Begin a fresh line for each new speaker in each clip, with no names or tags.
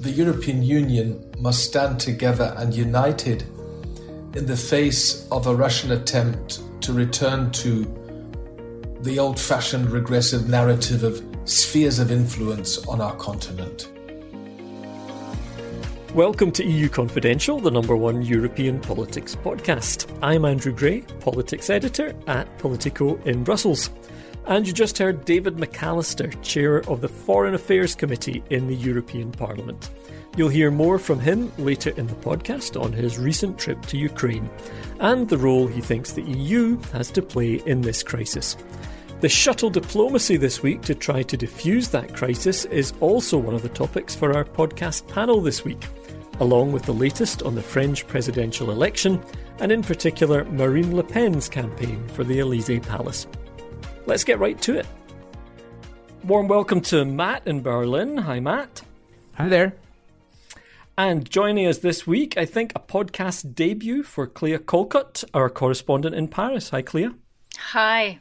The European Union must stand together and united in the face of a Russian attempt to return to the old fashioned regressive narrative of spheres of influence on our continent.
Welcome to EU Confidential, the number one European politics podcast. I'm Andrew Gray, politics editor at Politico in Brussels. And you just heard David McAllister, chair of the Foreign Affairs Committee in the European Parliament. You'll hear more from him later in the podcast on his recent trip to Ukraine and the role he thinks the EU has to play in this crisis. The shuttle diplomacy this week to try to defuse that crisis is also one of the topics for our podcast panel this week, along with the latest on the French presidential election and, in particular, Marine Le Pen's campaign for the Elysee Palace. Let's get right to it. Warm welcome to Matt in Berlin. Hi, Matt.
Hi there.
And joining us this week, I think a podcast debut for Clea Caulcutt, our correspondent in Paris. Hi, Clea.
Hi.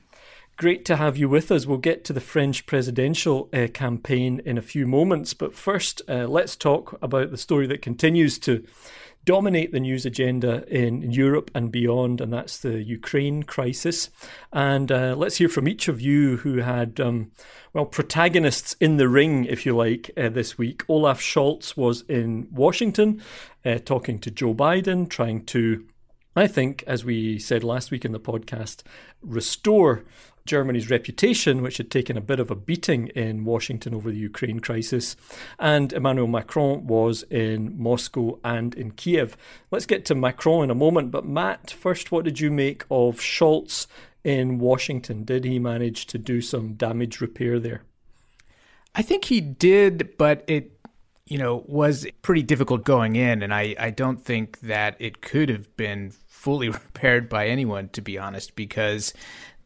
Great to have you with us. We'll get to the French presidential uh, campaign in a few moments, but first, uh, let's talk about the story that continues to dominate the news agenda in Europe and beyond, and that's the Ukraine crisis. And uh, let's hear from each of you who had, um, well, protagonists in the ring, if you like, uh, this week. Olaf Scholz was in Washington uh, talking to Joe Biden, trying to I think, as we said last week in the podcast, restore Germany's reputation, which had taken a bit of a beating in Washington over the Ukraine crisis. And Emmanuel Macron was in Moscow and in Kiev. Let's get to Macron in a moment. But Matt, first, what did you make of Scholz in Washington? Did he manage to do some damage repair there?
I think he did, but it you know, was pretty difficult going in, and I, I don't think that it could have been fully repaired by anyone, to be honest, because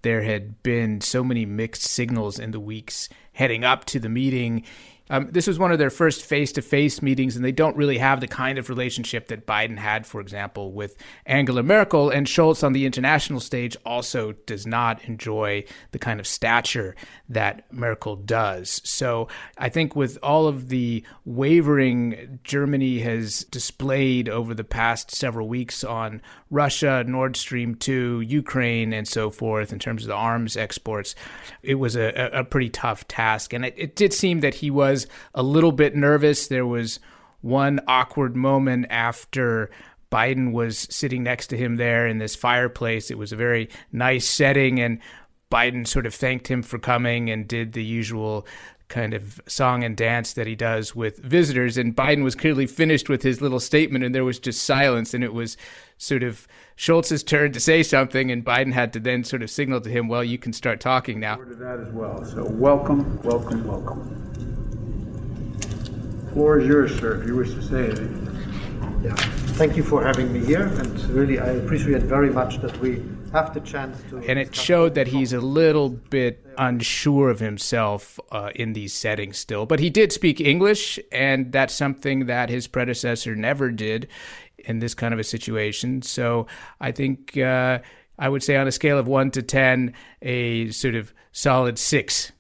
there had been so many mixed signals in the weeks heading up to the meeting. Um, this was one of their first face to face meetings, and they don't really have the kind of relationship that Biden had, for example, with Angela Merkel. And Scholz on the international stage also does not enjoy the kind of stature that Merkel does. So I think with all of the wavering Germany has displayed over the past several weeks on Russia, Nord Stream 2, Ukraine, and so forth, in terms of the arms exports, it was a, a pretty tough task. And it, it did seem that he was a little bit nervous. There was one awkward moment after Biden was sitting next to him there in this fireplace. It was a very nice setting, and Biden sort of thanked him for coming and did the usual kind of song and dance that he does with visitors. And Biden was clearly finished with his little statement, and there was just silence. And it was sort of Scholz's turn to say something, and Biden had to then sort of signal to him, "Well, you can start talking now."
To that as well. So welcome, welcome, welcome. Floor is yours, sir. If you wish to say anything.
Yeah. Thank you for having me here, and really, I appreciate very much that we have the chance to.
And it showed that he's a little bit unsure of himself uh, in these settings still. But he did speak English, and that's something that his predecessor never did in this kind of a situation. So I think uh, I would say on a scale of one to 10, a sort of solid six.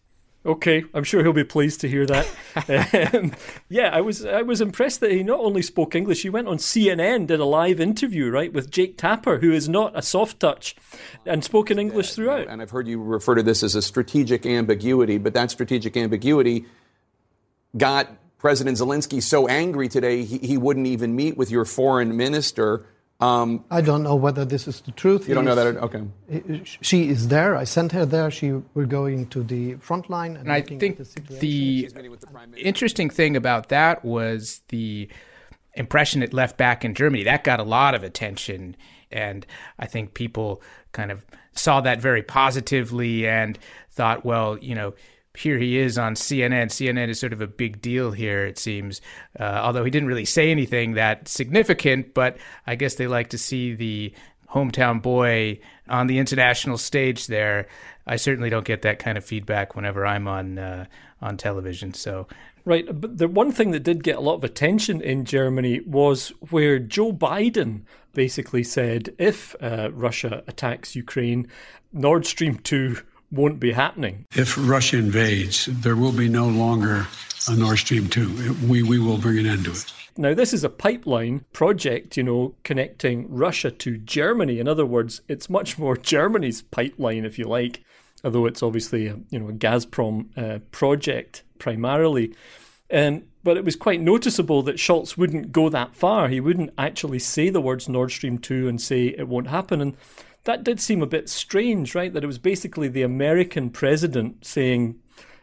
Okay, I'm sure he'll be pleased to hear that. um, yeah, I was I was impressed that he not only spoke English, he went on CNN, did a live interview, right, with Jake Tapper, who is not a soft touch, and spoke in English throughout.
And I've heard you refer to this as a strategic ambiguity, but that strategic ambiguity got President Zelensky so angry today he, he wouldn't even meet with your foreign minister.
Um, I don't know whether this is the truth.
You don't know that? Okay.
She is there. I sent her there. She will go into the front line. And,
and I think the, the, the interesting thing about that was the impression it left back in Germany. That got a lot of attention. And I think people kind of saw that very positively and thought, well, you know, here he is on CNN. CNN is sort of a big deal here, it seems. Uh, although he didn't really say anything that significant, but I guess they like to see the hometown boy on the international stage there. I certainly don't get that kind of feedback whenever I'm on uh, on television. So
Right, but the one thing that did get a lot of attention in Germany was where Joe Biden basically said if uh, Russia attacks Ukraine, Nord Stream 2 won't be happening.
If Russia invades, there will be no longer a Nord Stream 2. We, we will bring an end to it.
Now, this is a pipeline project, you know, connecting Russia to Germany. In other words, it's much more Germany's pipeline, if you like, although it's obviously a, you know, a Gazprom uh, project primarily. Um, but it was quite noticeable that Scholz wouldn't go that far. He wouldn't actually say the words Nord Stream 2 and say it won't happen. And that did seem a bit strange, right? That it was basically the American president saying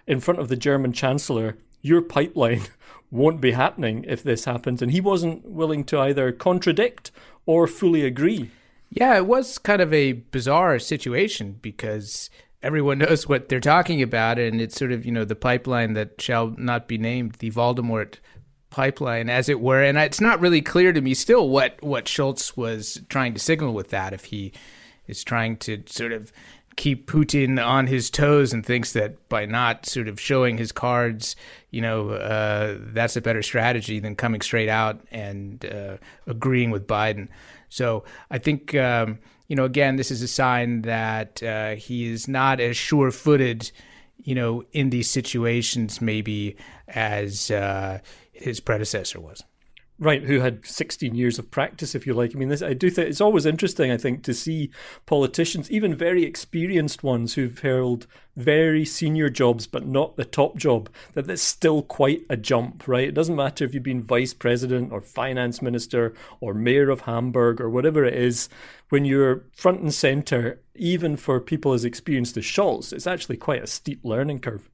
in front of the German chancellor, your pipeline won't be happening if this happens. And he wasn't willing to either contradict or fully agree.
Yeah, it was kind of a bizarre situation because everyone knows what they're talking about. And it's sort of, you know, the pipeline that shall not be named, the Voldemort pipeline, as it were. And it's not really clear to me still what, what Scholz was trying to signal with that. If he is trying to sort of keep Putin on his toes and thinks that by not sort of showing his cards, you know, uh, that's a better strategy than coming straight out and uh, agreeing with Biden. So I think, um, you know, again, this is a sign that uh, he is not as sure footed, you know, in these situations maybe as uh, his predecessor was.
Right, who had 16 years of practice, if you like. I mean, this, I do think it's always interesting, I think, to see politicians, even very experienced ones who've held very senior jobs, but not the top job, that that's still quite a jump, right? It doesn't matter if you've been vice president or finance minister or mayor of Hamburg or whatever it is, when you're front and center, even for people as experienced as Scholz, it's actually quite a steep learning curve.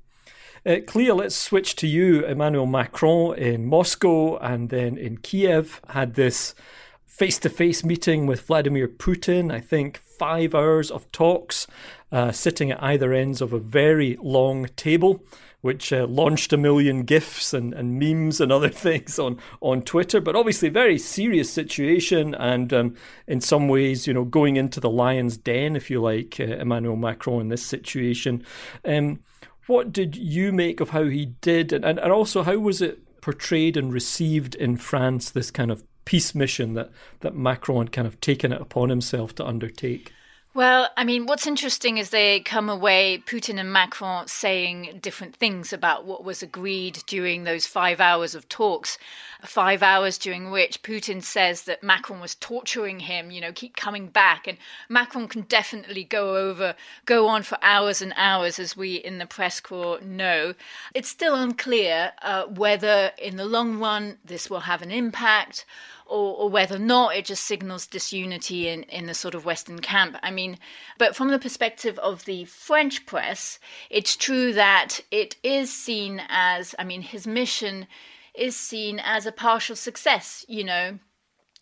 Uh, Clea, let's switch to you. Emmanuel Macron in Moscow and then in Kiev had this face to face meeting with Vladimir Putin. I think five hours of talks, uh, sitting at either ends of a very long table, which uh, launched a million gifs and, and memes and other things on, on Twitter. But obviously, very serious situation, and um, in some ways, you know, going into the lion's den, if you like, uh, Emmanuel Macron in this situation. Um, what did you make of how he did, and, and, and also how was it portrayed and received in France? This kind of peace mission that that Macron had kind of taken it upon himself to undertake.
Well, I mean, what's interesting is they come away, Putin and Macron, saying different things about what was agreed during those five hours of talks. Five hours during which Putin says that Macron was torturing him, you know, keep coming back. And Macron can definitely go over, go on for hours and hours, as we in the press corps know. It's still unclear uh, whether in the long run this will have an impact or, or whether or not it just signals disunity in, in the sort of Western camp. I mean, but from the perspective of the French press, it's true that it is seen as, I mean, his mission is seen as a partial success, you know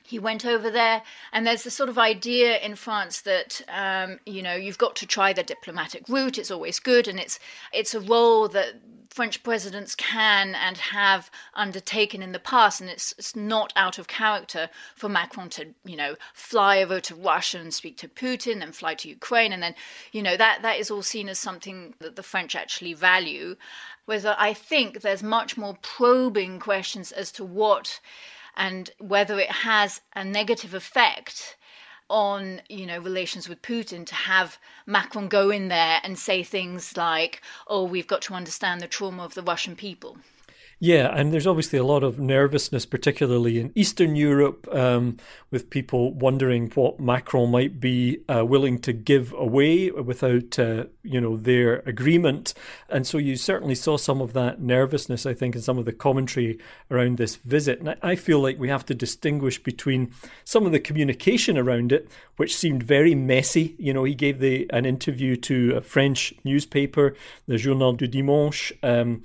he went over there, and there's this sort of idea in France that um, you know you've got to try the diplomatic route. It's always good, and it's it's a role that French presidents can and have undertaken in the past, and it's it's not out of character for Macron to you know fly over to Russia and speak to Putin, and fly to Ukraine, and then you know that that is all seen as something that the French actually value. Whether I think there's much more probing questions as to what and whether it has a negative effect on you know relations with Putin to have Macron go in there and say things like, "Oh, we've got to understand the trauma of the Russian people."
Yeah, and there's obviously a lot of nervousness, particularly in Eastern Europe, um, with people wondering what Macron might be uh, willing to give away without, uh, you know, their agreement. And so you certainly saw some of that nervousness, I think, in some of the commentary around this visit. And I feel like we have to distinguish between some of the communication around it, which seemed very messy. You know, he gave the an interview to a French newspaper, the Journal du Dimanche. Um,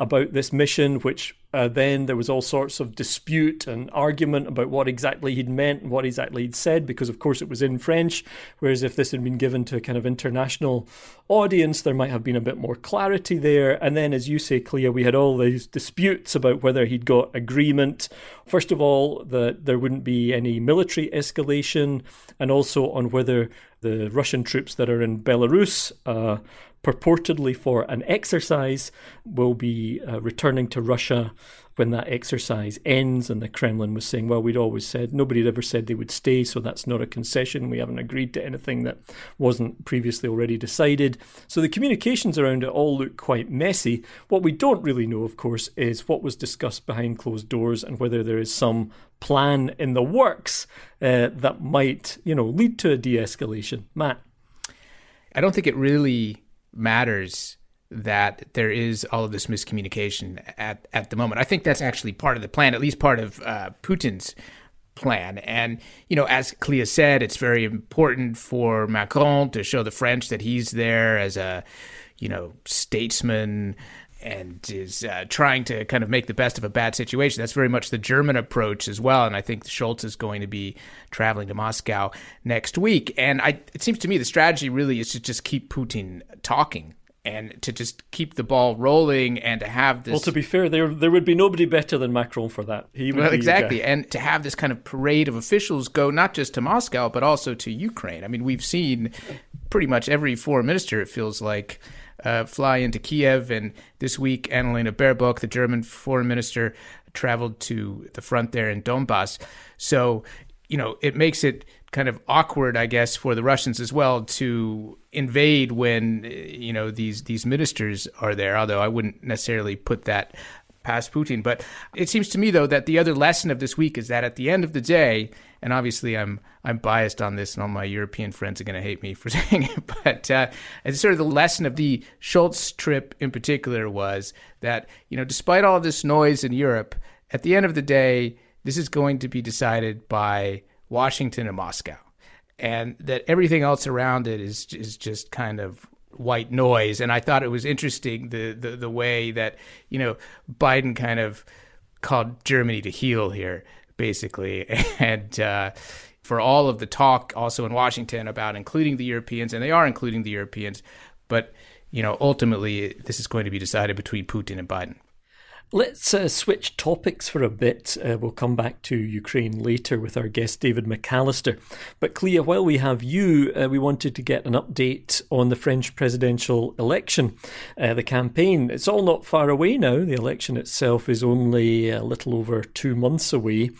about this mission, which uh, then there was all sorts of dispute and argument about what exactly he'd meant and what exactly he'd said, because of course it was in French. Whereas if this had been given to a kind of international audience, there might have been a bit more clarity there. And then, as you say, Clea, we had all these disputes about whether he'd got agreement. First of all, that there wouldn't be any military escalation, and also on whether the Russian troops that are in Belarus uh, purportedly for an exercise, will be uh, returning to Russia when that exercise ends. And the Kremlin was saying, well, we'd always said, nobody had ever said they would stay, so that's not a concession. We haven't agreed to anything that wasn't previously already decided. So the communications around it all look quite messy. What we don't really know, of course, is what was discussed behind closed doors and whether there is some plan in the works uh, that might, you know, lead to a de escalation. Matt.
I don't think it really matters that there is all of this miscommunication at, at the moment. I think that's actually part of the plan, at least part of uh, Putin's plan. And, you know, as Clea said, it's very important for Macron to show the French that he's there as a, you know, statesman and is uh, trying to kind of make the best of a bad situation. That's very much the German approach as well. And I think Scholz is going to be traveling to Moscow next week. And I, it seems to me the strategy really is to just keep Putin talking and to just keep the ball rolling and to have this.
Well, to be fair, there there would be nobody better than Macron for that.
He would well, exactly, and to have this kind of parade of officials go not just to Moscow but also to Ukraine. I mean, we've seen pretty much every foreign minister. It feels like. Uh, fly into Kiev, and this week Annalena Baerbock, the German foreign minister, traveled to the front there in Donbass. So, you know, it makes it kind of awkward, I guess, for the Russians as well to invade when you know these these ministers are there. Although I wouldn't necessarily put that past Putin, but it seems to me though that the other lesson of this week is that at the end of the day, and obviously I'm I'm biased on this, and all my European friends are going to hate me for saying it, but uh, it's sort of the lesson of the Scholz trip in particular was that you know despite all this noise in Europe, at the end of the day, this is going to be decided by Washington and Moscow, and that everything else around it is is just kind of white noise. And I thought it was interesting the the, the way that you know Biden kind of called Germany to heel here, basically, and. Uh, for all of the talk also in Washington about including the Europeans, and they are including the Europeans, but you know ultimately this is going to be decided between Putin and Biden.
Let's uh, switch topics for a bit. Uh, we'll come back to Ukraine later with our guest David McAllister. But Clea, while we have you, uh, we wanted to get an update on the French presidential election, uh, the campaign. It's all not far away now. The election itself is only a little over two months away.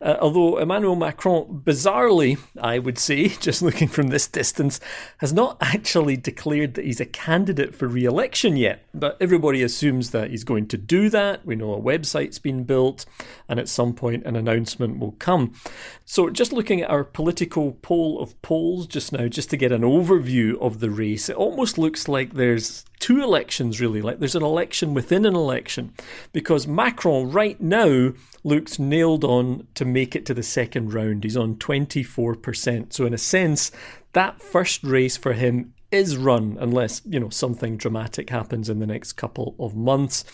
Uh, although Emmanuel Macron, bizarrely, I would say, just looking from this distance, has not actually declared that he's a candidate for re election yet. But everybody assumes that he's going to do that that. We know a website's been built, and at some point an announcement will come. So, just looking at our political poll of polls just now, just to get an overview of the race, it almost looks like there's two elections really, like there's an election within an election, because Macron right now looks nailed on to make it to the second round. He's on 24%. So, in a sense, that first race for him is run unless you know something dramatic happens in the next couple of months.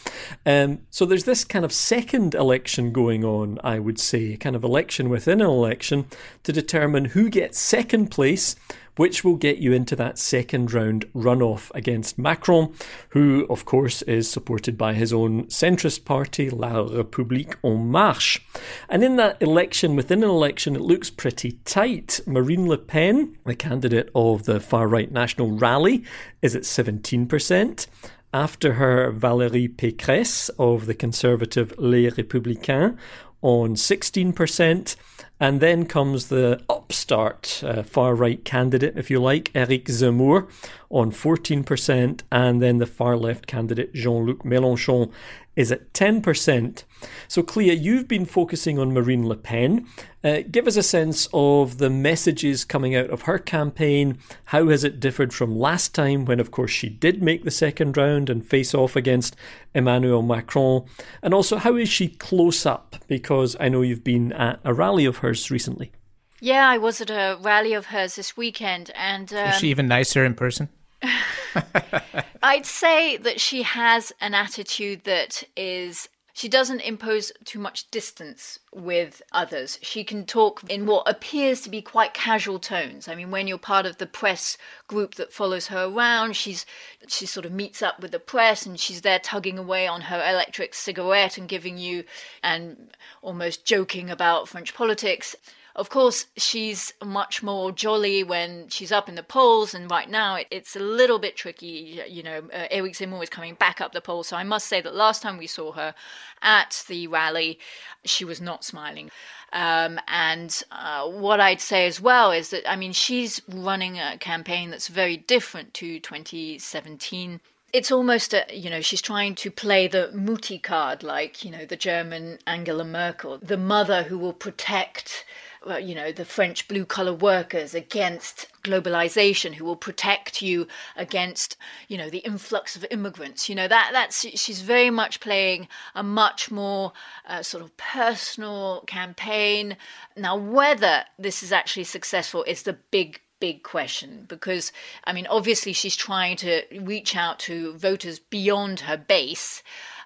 Um, so there's this kind of second election going on, I would say, kind of election within an election to determine who gets second place which will get you into that second round runoff against Macron, who, of course, is supported by his own centrist party, La République En Marche. And in that election, within an election, it looks pretty tight. Marine Le Pen, the candidate of the far right National Rally, is at 17%. After her, Valérie Pécresse of the conservative Les Républicains on 16%, And then comes the upstart uh, far right candidate, if you like, Eric Zemmour, on 14%, and then the far left candidate, Jean Luc Mélenchon, is at 10%. So, Clea, you've been focusing on Marine Le Pen. Uh, give us a sense of the messages coming out of her campaign. How has it differed from last time, when, of course, she did make the second round and face off against Emmanuel Macron? And also, how is she close up? Because I know you've been at a rally of hers recently.
Yeah, I was at a rally of hers this weekend, and um,
is she even nicer in person?
I'd say that she has an attitude that is she doesn't impose too much distance with others. She can talk in what appears to be quite casual tones. I mean, when you're part of the press group that follows her around, she's she sort of meets up with the press and she's there tugging away on her electric cigarette and giving you and almost joking about French politics. Of course, she's much more jolly when she's up in the polls, and right now it, it's a little bit tricky. You know, uh, Eric Zemmour is coming back up the polls, so I must say that last time we saw her at the rally, she was not smiling. Um, and uh, what I'd say as well is that, I mean, she's running a campaign that's very different to 2017 it's almost a, you know she's trying to play the mutti card like you know the german angela merkel the mother who will protect you know, the French blue collar workers against globalization, who will protect you against, you know, the influx of immigrants. You know, that that's she's very much playing a much more uh, sort of personal campaign. Now, whether this is actually successful is the big big question because I mean, obviously, she's trying to reach out to voters beyond her base.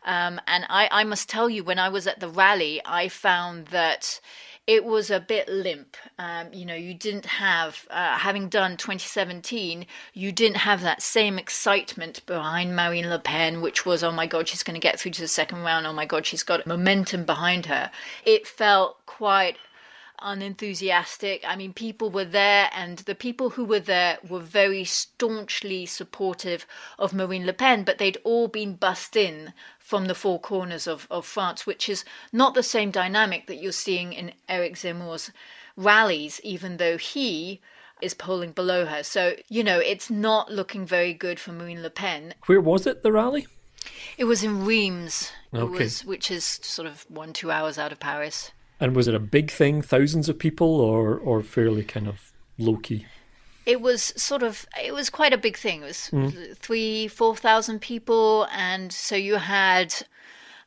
Um, and I, I must tell you, when I was at the rally, I found that it was a bit limp. Um, you know, you didn't have, uh, having done 2017, you didn't have that same excitement behind Marine Le Pen, which was, oh my God, she's going to get through to the second round. Oh my God, she's got momentum behind her. It felt quite unenthusiastic. I mean, people were there, and the people who were there were very staunchly supportive of Marine Le Pen, but they'd all been bussed in from the four corners of, of France, which is not the same dynamic that you're seeing in Eric Zemmour's rallies, even though he is polling below her. So, you know, it's not looking very good for Marine Le Pen.
Where was it, the rally?
It was in Reims,
okay.
was, which is sort of one, two hours out of Paris.
And was it a big thing, thousands of people, or, or fairly kind of low key?
It was sort of it was quite a big thing. It was mm. three, four thousand people, and so you had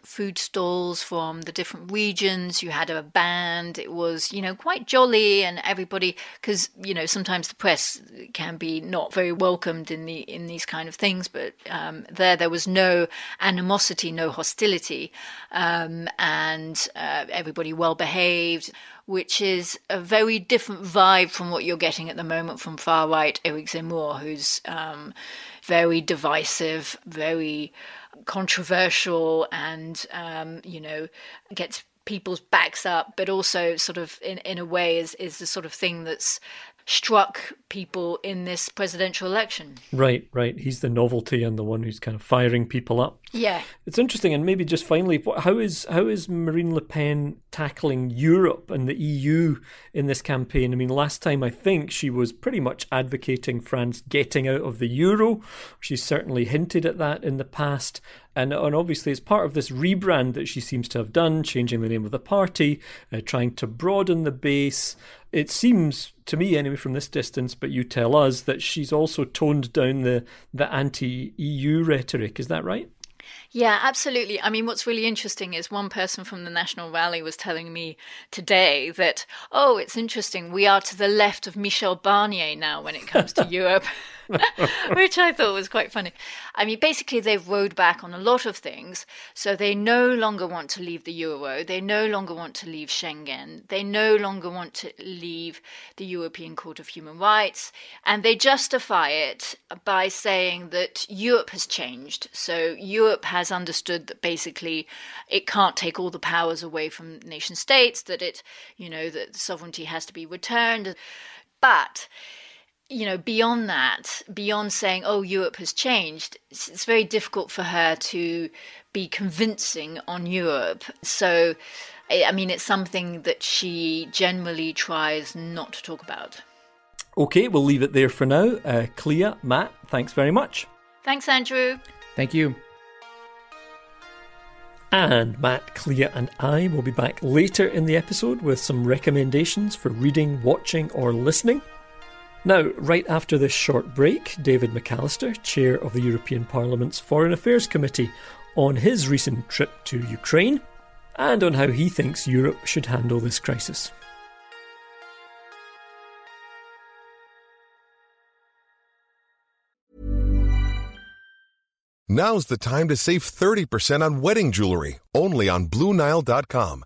food stalls from the different regions. You had a band. It was, you know, quite jolly, and everybody, because you know sometimes the press can be not very welcomed in the in these kind of things. But um, there, there was no animosity, no hostility, um, and uh, everybody well behaved which is a very different vibe from what you're getting at the moment from far right Eric Zemmour, who's um, very divisive, very controversial, and um, you know gets people's backs up, but also sort of in in a way is is the sort of thing that's struck people in this presidential election.
Right, right. He's the novelty and the one who's kind of firing people up.
Yeah,
it's interesting. And maybe just finally, how is how is Marine Le Pen tackling Europe and the EU in this campaign? I mean, last time I think she was pretty much advocating France getting out of the euro. She's certainly hinted at that in the past. And, and obviously, it's part of this rebrand that she seems to have done, changing the name of the party, uh, trying to broaden the base. It seems to me, anyway, from this distance, but you tell us that she's also toned down the, the anti EU rhetoric. Is that right?
Yeah, absolutely. I mean, what's really interesting is one person from the National Rally was telling me today that, oh, it's interesting. We are to the left of Michel Barnier now when it comes to Europe. which I thought was quite funny. I mean, basically, they've rowed back on a lot of things. So they no longer want to leave the euro. They no longer want to leave Schengen. They no longer want to leave the European Court of Human Rights. And they justify it by saying that Europe has changed. So Europe has understood that basically it can't take all the powers away from nation states, that it, you know, that sovereignty has to be returned. But you know, beyond that, beyond saying, oh, Europe has changed, it's, it's, very difficult for her to be convincing on Europe. So I mean, it's something that she generally tries not to talk about.
Okay, we'll leave it there for now. Uh, Clea, Matt, thanks very much.
Thanks, Andrew.
Thank you.
And Matt, Clea, and I will be back later in the episode with some recommendations for reading, watching, or listening. Now, right after this short break, David McAllister, chair of the European Parliament's Foreign Affairs Committee, on his recent trip to Ukraine and on how he thinks Europe should handle this crisis.
Now's the time to save 30% on wedding jewelry, only on Bluenile.com.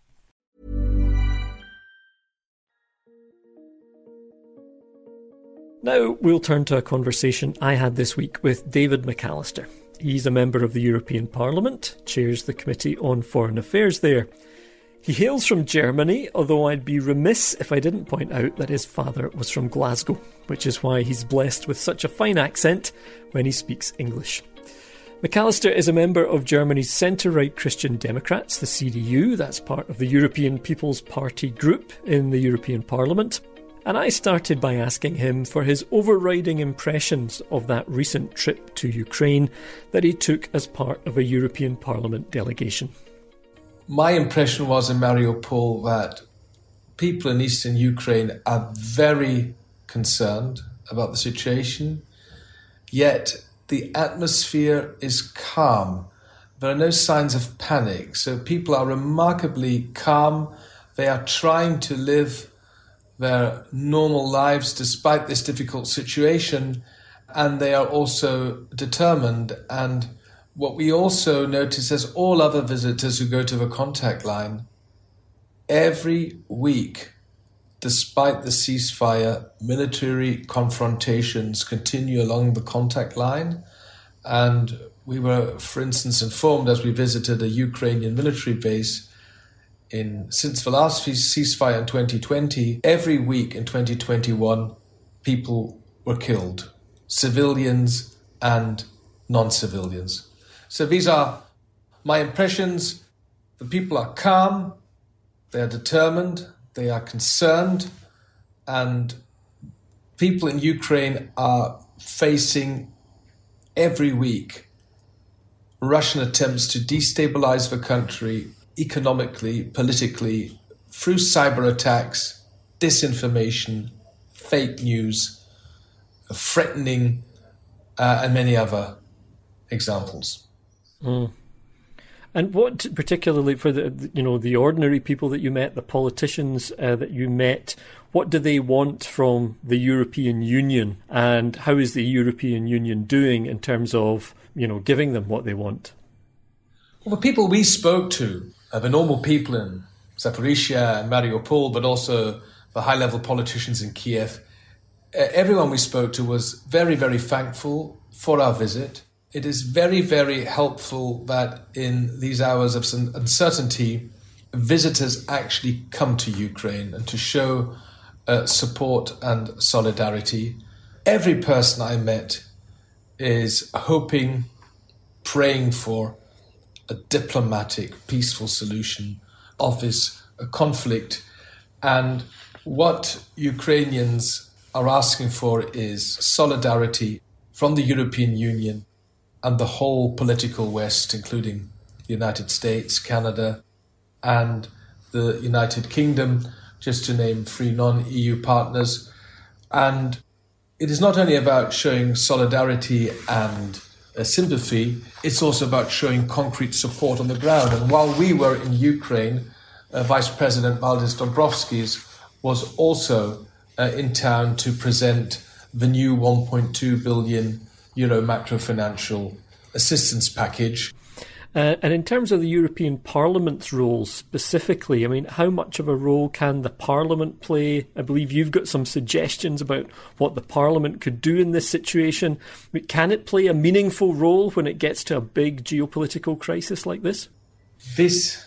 Now we'll turn to a conversation I had this week with David McAllister. He's a member of the European Parliament, chairs the Committee on Foreign Affairs there. He hails from Germany, although I'd be remiss if I didn't point out that his father was from Glasgow, which is why he's blessed with such a fine accent when he speaks English. McAllister is a member of Germany's centre right Christian Democrats, the CDU, that's part of the European People's Party group in the European Parliament. And I started by asking him for his overriding impressions of that recent trip to Ukraine that he took as part of a European Parliament delegation.
My impression was in Mariupol that people in eastern Ukraine are very concerned about the situation, yet the atmosphere is calm. There are no signs of panic, so people are remarkably calm. They are trying to live their normal lives despite this difficult situation, and they are also determined. And what we also notice as all other visitors who go to the contact line, every week, despite the ceasefire, military confrontations continue along the contact line. And we were, for instance, informed as we visited a Ukrainian military base in since the last ceasefire in 2020, every week in 2021, people were killed, civilians and non-civilians. So these are my impressions. The people are calm, they are determined, they are concerned, and people in Ukraine are facing every week Russian attempts to destabilize the country economically, politically, through cyber attacks, disinformation, fake news, threatening, uh, and many other examples.
Mm. And what particularly for the you know the ordinary people that you met, the politicians uh, that you met, what do they want from the European Union, and how is the European Union doing in terms of you know giving them what they want?
Well, the people we spoke to the normal people in Zaporizhia and Mariupol, but also the high level politicians in Kiev. Everyone we spoke to was very, very thankful for our visit. It is very, very helpful that in these hours of uncertainty, visitors actually come to Ukraine and to show uh, support and solidarity. Every person I met is hoping, praying for a diplomatic, peaceful solution of this conflict. And what Ukrainians are asking for is solidarity from the European Union and the whole political West, including the United States, Canada, and the United Kingdom, just to name three non EU partners. And it is not only about showing solidarity and uh, sympathy, it's also about showing concrete support on the ground. And while we were in Ukraine, uh, Vice President Valdis Dombrovskis was also uh, in town to present the new 1.2 billion euro macro financial assistance package.
Uh, and in terms of the European Parliament's role specifically, I mean, how much of a role can the Parliament play? I believe you've got some suggestions about what the Parliament could do in this situation. I mean, can it play a meaningful role when it gets to a big geopolitical crisis like this?
This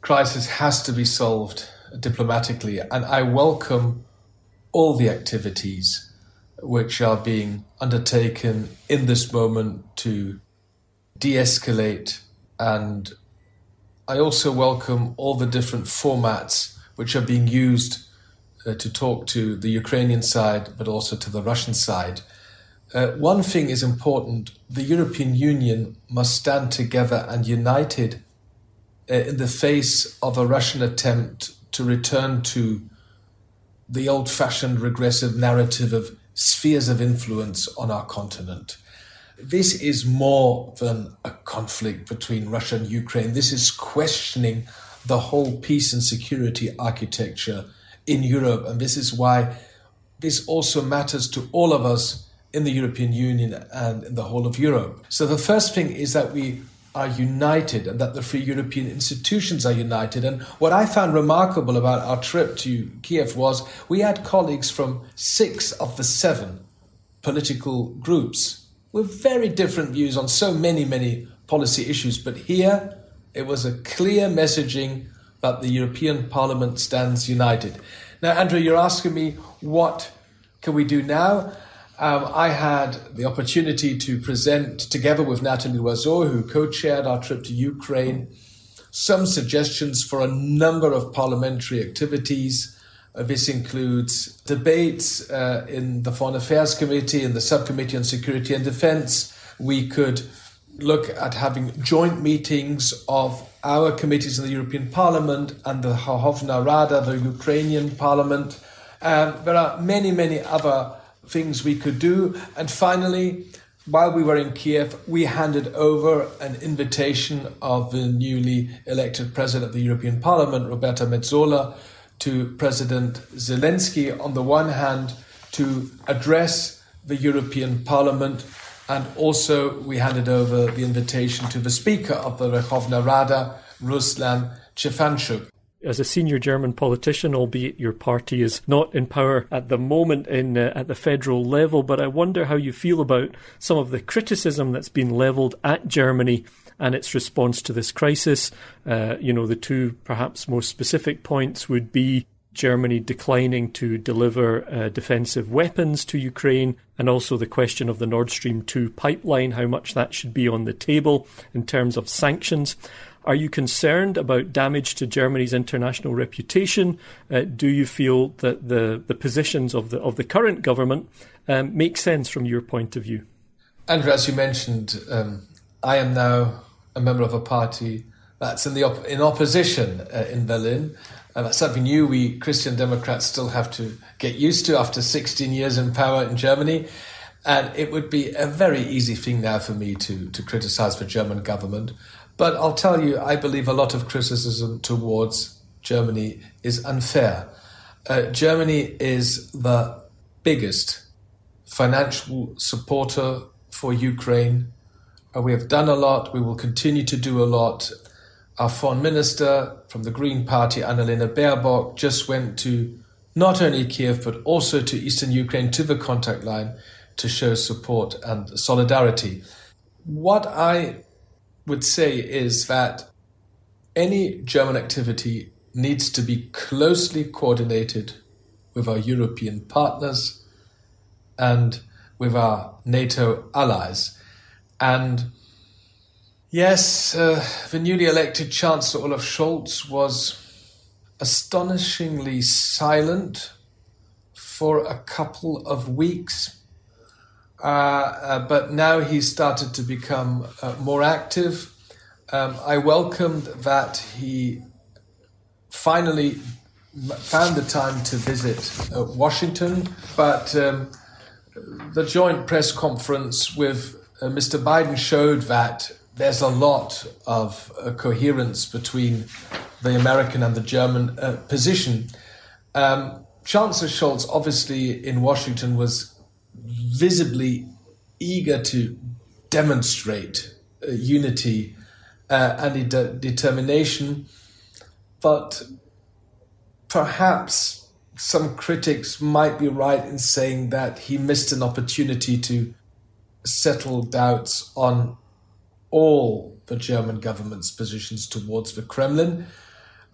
crisis has to be solved diplomatically, and I welcome all the activities which are being undertaken in this moment to de escalate. And I also welcome all the different formats which are being used uh, to talk to the Ukrainian side, but also to the Russian side. Uh, one thing is important the European Union must stand together and united uh, in the face of a Russian attempt to return to the old fashioned regressive narrative of spheres of influence on our continent. This is more than a conflict between Russia and Ukraine. This is questioning the whole peace and security architecture in Europe. And this is why this also matters to all of us in the European Union and in the whole of Europe. So the first thing is that we are united and that the free European institutions are united. And what I found remarkable about our trip to Kiev was we had colleagues from six of the seven political groups with very different views on so many, many policy issues. But here it was a clear messaging that the European Parliament stands united. Now, Andrew, you're asking me what can we do now? Um, I had the opportunity to present, together with Nathalie Loiseau, who co chaired our trip to Ukraine, some suggestions for a number of parliamentary activities. Uh, this includes debates uh, in the Foreign Affairs Committee and the Subcommittee on Security and Defense. We could look at having joint meetings of our committees in the European Parliament and the Verkhovna Rada, the Ukrainian Parliament. Um, there are many, many other things we could do. And finally, while we were in Kiev, we handed over an invitation of the newly elected president of the European Parliament, Roberta Metsola, to President Zelensky, on the one hand, to address the European Parliament, and also we handed over the invitation to the Speaker of the Verkhovna Rada, Ruslan Stefanchuk
as a senior German politician, albeit your party is not in power at the moment in uh, at the federal level, but I wonder how you feel about some of the criticism that's been levelled at Germany and its response to this crisis. Uh, you know, the two perhaps more specific points would be Germany declining to deliver uh, defensive weapons to Ukraine, and also the question of the Nord Stream 2 pipeline, how much that should be on the table in terms of sanctions. Are you concerned about damage to Germany's international reputation? Uh, do you feel that the, the positions of the of the current government um, make sense from your point of view?
Andrew, as you mentioned, um, I am now a member of a party that's in the op- in opposition uh, in Berlin. Uh, that's something new we Christian Democrats still have to get used to after 16 years in power in Germany. And it would be a very easy thing now for me to, to criticize the German government. But I'll tell you, I believe a lot of criticism towards Germany is unfair. Uh, Germany is the biggest financial supporter for Ukraine. We have done a lot. We will continue to do a lot. Our foreign minister from the Green Party, Annalena Baerbock, just went to not only Kiev, but also to eastern Ukraine, to the contact line, to show support and solidarity. What I would say is that any German activity needs to be closely coordinated with our European partners and with our NATO allies. And yes, uh, the newly elected Chancellor Olaf Scholz was astonishingly silent for a couple of weeks uh, uh, but now he's started to become uh, more active. Um, I welcomed that he finally found the time to visit uh, Washington, but um, the joint press conference with uh, Mr. Biden showed that there's a lot of uh, coherence between the American and the German uh, position. Um, Chancellor Scholz, obviously in Washington, was visibly eager to demonstrate uh, unity uh, and de- determination, but perhaps some critics might be right in saying that he missed an opportunity to settle doubts on all the German government's positions towards the Kremlin.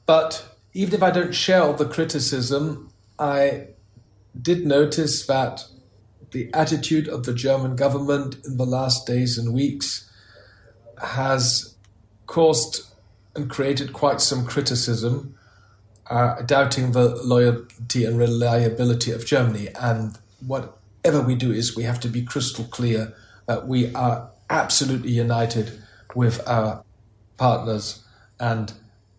But even if I don't share all the criticism, I did notice that the attitude of the German government in the last days and weeks has caused and created quite some criticism, uh, doubting the loyalty and reliability of Germany. And whatever we do is we have to be crystal clear that we are absolutely united with our partners and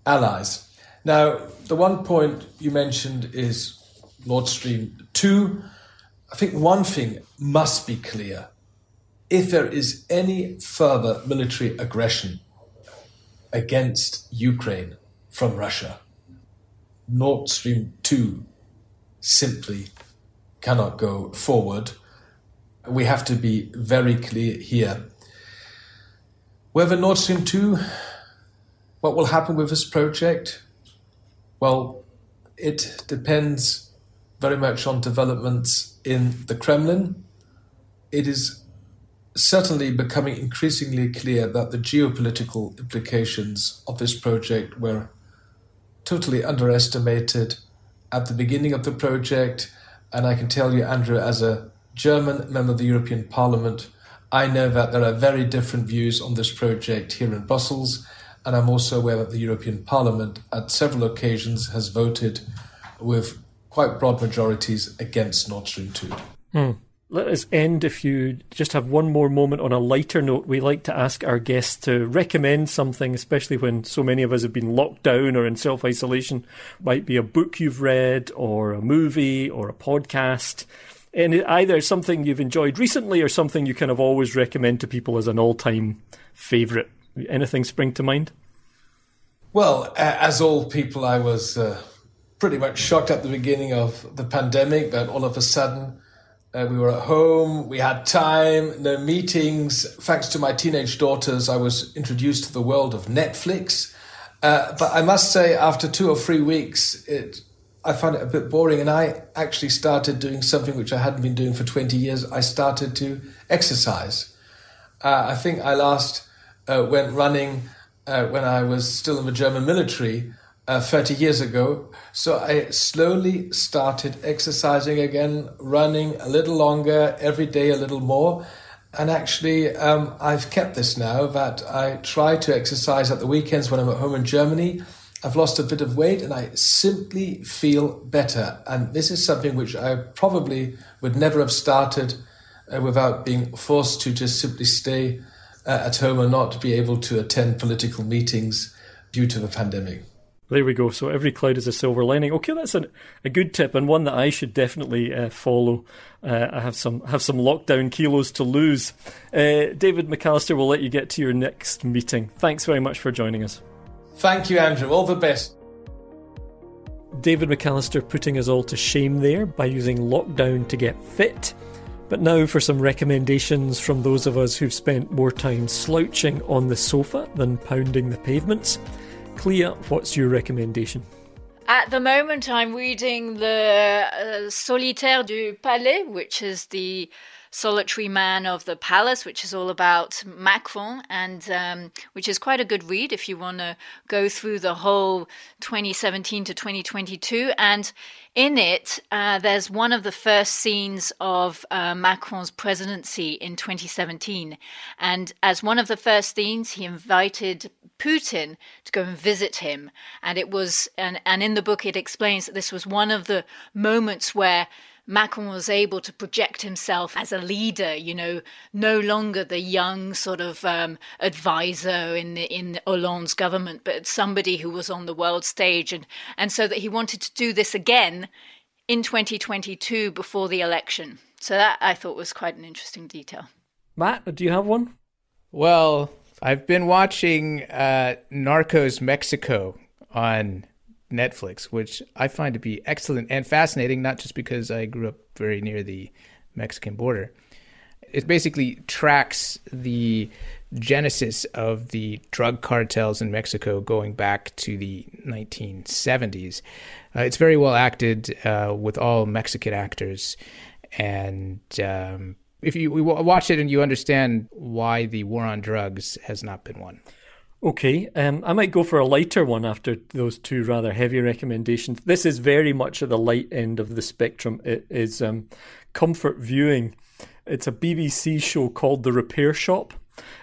allies. Now, the one point you mentioned is Nord Stream 2. I think one thing must be clear. If there is any further military aggression against Ukraine from Russia, Nord Stream 2 simply cannot go forward. We have to be very clear here. Whether Nord Stream 2, what will happen with this project? Well, it depends very much on developments in the Kremlin. It is certainly becoming increasingly clear that the geopolitical implications of this project were totally underestimated at the beginning of the project. And I can tell you, Andrew, as a German member of the European Parliament, I know that there are very different views on this project here in Brussels. And I'm also aware that the European Parliament, at several occasions, has voted with quite broad majorities against Nord Stream 2.
Hmm. Let us end, if you just have one more moment on a lighter note. We like to ask our guests to recommend something, especially when so many of us have been locked down or in self isolation. Might be a book you've read, or a movie, or a podcast. And either something you've enjoyed recently or something you kind of always recommend to people as an all time favourite. Anything spring to mind?
Well, as all people, I was uh, pretty much shocked at the beginning of the pandemic that all of a sudden uh, we were at home, we had time, no meetings. Thanks to my teenage daughters, I was introduced to the world of Netflix. Uh, but I must say, after two or three weeks, it I found it a bit boring, and I actually started doing something which I hadn't been doing for 20 years. I started to exercise. Uh, I think I last uh, went running uh, when I was still in the German military uh, 30 years ago. So I slowly started exercising again, running a little longer, every day a little more. And actually, um, I've kept this now that I try to exercise at the weekends when I'm at home in Germany I've lost a bit of weight and I simply feel better. And this is something which I probably would never have started uh, without being forced to just simply stay uh, at home and not be able to attend political meetings due to the pandemic.
There we go. So every cloud is a silver lining. Okay, that's a, a good tip and one that I should definitely uh, follow. Uh, I have some have some lockdown kilos to lose. Uh, David McAllister will let you get to your next meeting. Thanks very much for joining us.
Thank you, Andrew. All the best.
David McAllister putting us all to shame there by using lockdown to get fit. But now for some recommendations from those of us who've spent more time slouching on the sofa than pounding the pavements. Clea, what's your recommendation?
At the moment, I'm reading the uh, Solitaire du Palais, which is the Solitary Man of the Palace, which is all about Macron, and um, which is quite a good read if you want to go through the whole 2017 to 2022. And in it, uh, there's one of the first scenes of uh, Macron's presidency in 2017. And as one of the first scenes, he invited Putin to go and visit him. And it was, and, and in the book, it explains that this was one of the moments where Macron was able to project himself as a leader, you know, no longer the young sort of um, advisor in the, in Hollande's government, but somebody who was on the world stage, and and so that he wanted to do this again in 2022 before the election. So that I thought was quite an interesting detail.
Matt, do you have one?
Well, I've been watching uh, Narcos Mexico on Netflix, which I find to be excellent and fascinating, not just because I grew up very near the Mexican border. It basically tracks the genesis of the drug cartels in Mexico going back to the 1970s. Uh, it's very well acted uh, with all Mexican actors. And um, if you watch it and you understand why the war on drugs has not been won.
Okay, um, I might go for a lighter one after those two rather heavy recommendations. This is very much at the light end of the spectrum. It is um, comfort viewing. It's a BBC show called The Repair Shop.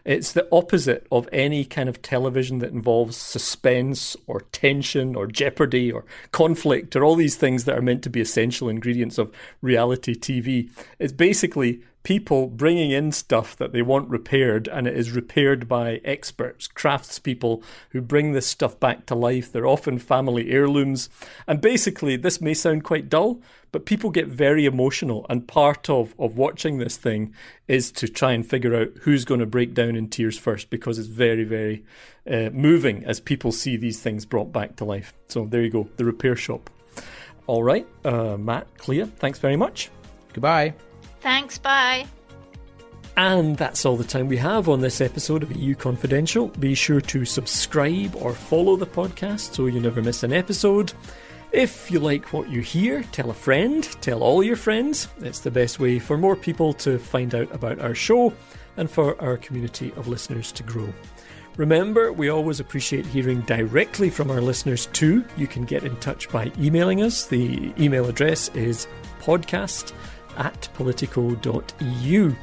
It's the opposite of any kind of television that involves suspense or tension or jeopardy or conflict or all these things that are meant to be essential ingredients of reality TV. It's basically people bringing in stuff that they want repaired, and it is repaired by experts, craftspeople who bring this stuff back to life. They're often family heirlooms. And basically, this may sound quite dull, but people get very emotional. And part of, of watching this thing is to try and figure out who's going to break down in tears first because it's very, very uh, moving as people see these things brought back to life. So there you go, the repair shop. All right, uh, Matt, Clea, thanks very much.
Goodbye.
Thanks, bye.
And that's all the time we have on this episode of EU Confidential. Be sure to subscribe or follow the podcast so you never miss an episode. If you like what you hear, tell a friend, tell all your friends. It's the best way for more people to find out about our show and for our community of listeners to grow. Remember, we always appreciate hearing directly from our listeners too. You can get in touch by emailing us. The email address is podcast at politico.eu.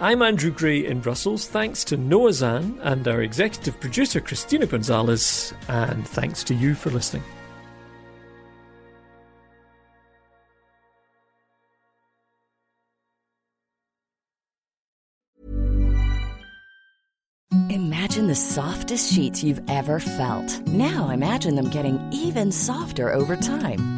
I'm Andrew Gray in Brussels. Thanks to Noah Zan and our executive producer Christina Gonzalez, and thanks to you for listening.
Imagine the softest sheets you've ever felt. Now imagine them getting even softer over time.